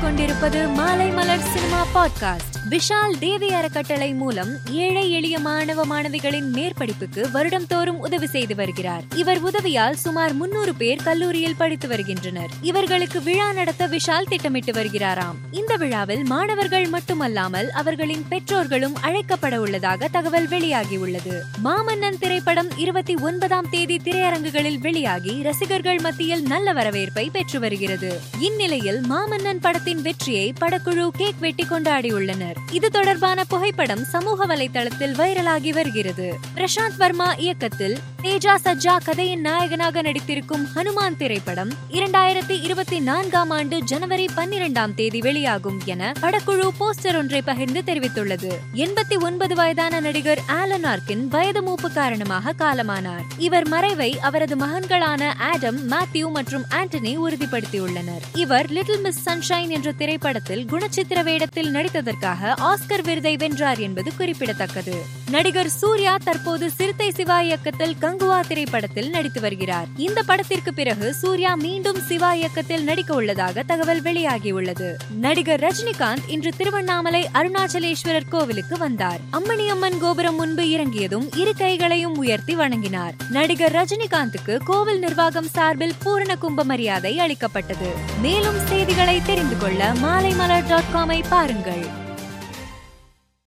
கொண்டிருப்பது Maalai Malar cinema podcast. Vishal Devi அறக்கட்டளை மூலம் ஏழை எளிய மாணவ மாணவிகளின் மேற்படிப்புக்கு வருடம் தோறும் உதவி செய்து வருகிறார். இவர் உதவியால் சுமார் முன்னூறு பேர் கல்லூரியில் படித்து வருகின்றனர். இவர்களுக்கு விழா நடத்த விஷால் திட்டமிட்டு வருகிறாராம். இந்த விழாவில் மாணவர்கள் மட்டுமல்லாமல் அவர்களின் பெற்றோர்களும் அழைக்கப்பட உள்ளதாக தகவல் வெளியாகியுள்ளது மாமன்னன் திரைப்படம் இருபத்தி ஒன்பதாம் தேதி திரையரங்குகளில் வெளியாகி ரசிகர்கள் மத்தியில் நல்ல வரவேற்பை பெற்று வருகிறது. இந்நிலையில் மாமன்னன் படத்தில் படத்தின் வெற்றியை படக்குழு கேக் வெட்டி கொண்டாடியுள்ளனர். இது தொடர்பான புகைப்படம் சமூக வலைதளத்தில் வைரலாகி வருகிறது. பிரசாந்த் வர்மா இயக்கத்தில் தேஜா சஜ்ஜா கதையின் நாயகனாக நடித்திருக்கும் ஹனுமான் திரைப்படம் இரண்டாயிரத்தி இருபத்தி நான்காம் ஆண்டு ஜனவரி பன்னிரெண்டாம் தேதி வெளியாகும் என படக்குழு போஸ்டர் ஒன்றை பகிர்ந்து தெரிவித்துள்ளது. எண்பத்தி ஒன்பது வயதான நடிகர் ஆலன் ஆர்கின் வயது மூப்பு காரணமாக காலமானார். இவர் மறைவை அவரது மகன்களான ஆடம் மேத்யூ மற்றும் ஆண்டனி உறுதிப்படுத்தியுள்ளனர். இவர் லிட்டில் மிஸ் சன்ஷைன் என்ற திரைப்படத்தில் குணச்சித்திர வேடத்தில் நடித்ததற்காக ஆஸ்கர் விருதை வென்றார் என்பது குறிப்பிடத்தக்கது. நடிகர் சூர்யா தற்போது சிறுத்தை சிவா இயக்கத்தில் கங்குவா திரைப்படத்தில் நடித்து வருகிறார். இந்த படத்திற்கு பிறகு சூர்யா மீண்டும் சிவா இயக்கத்தில் நடிக்க உள்ளதாக தகவல் வெளியாகியுள்ளது. நடிகர் ரஜினிகாந்த் இன்று திருவண்ணாமலை அருணாச்சலேஸ்வரர் கோவிலுக்கு வந்தார். அம்மணி அம்மன் கோபுரம் முன்பு இறங்கியதும் இரு கைகளையும் உயர்த்தி வணங்கினார். நடிகர் ரஜினிகாந்துக்கு கோவில் நிர்வாகம் சார்பில் பூரண கும்ப மரியாதை அளிக்கப்பட்டது. மேலும் செய்திகளை தெரிந்து கொள்ள மாலைமலர் டாட் காமை பாருங்கள்.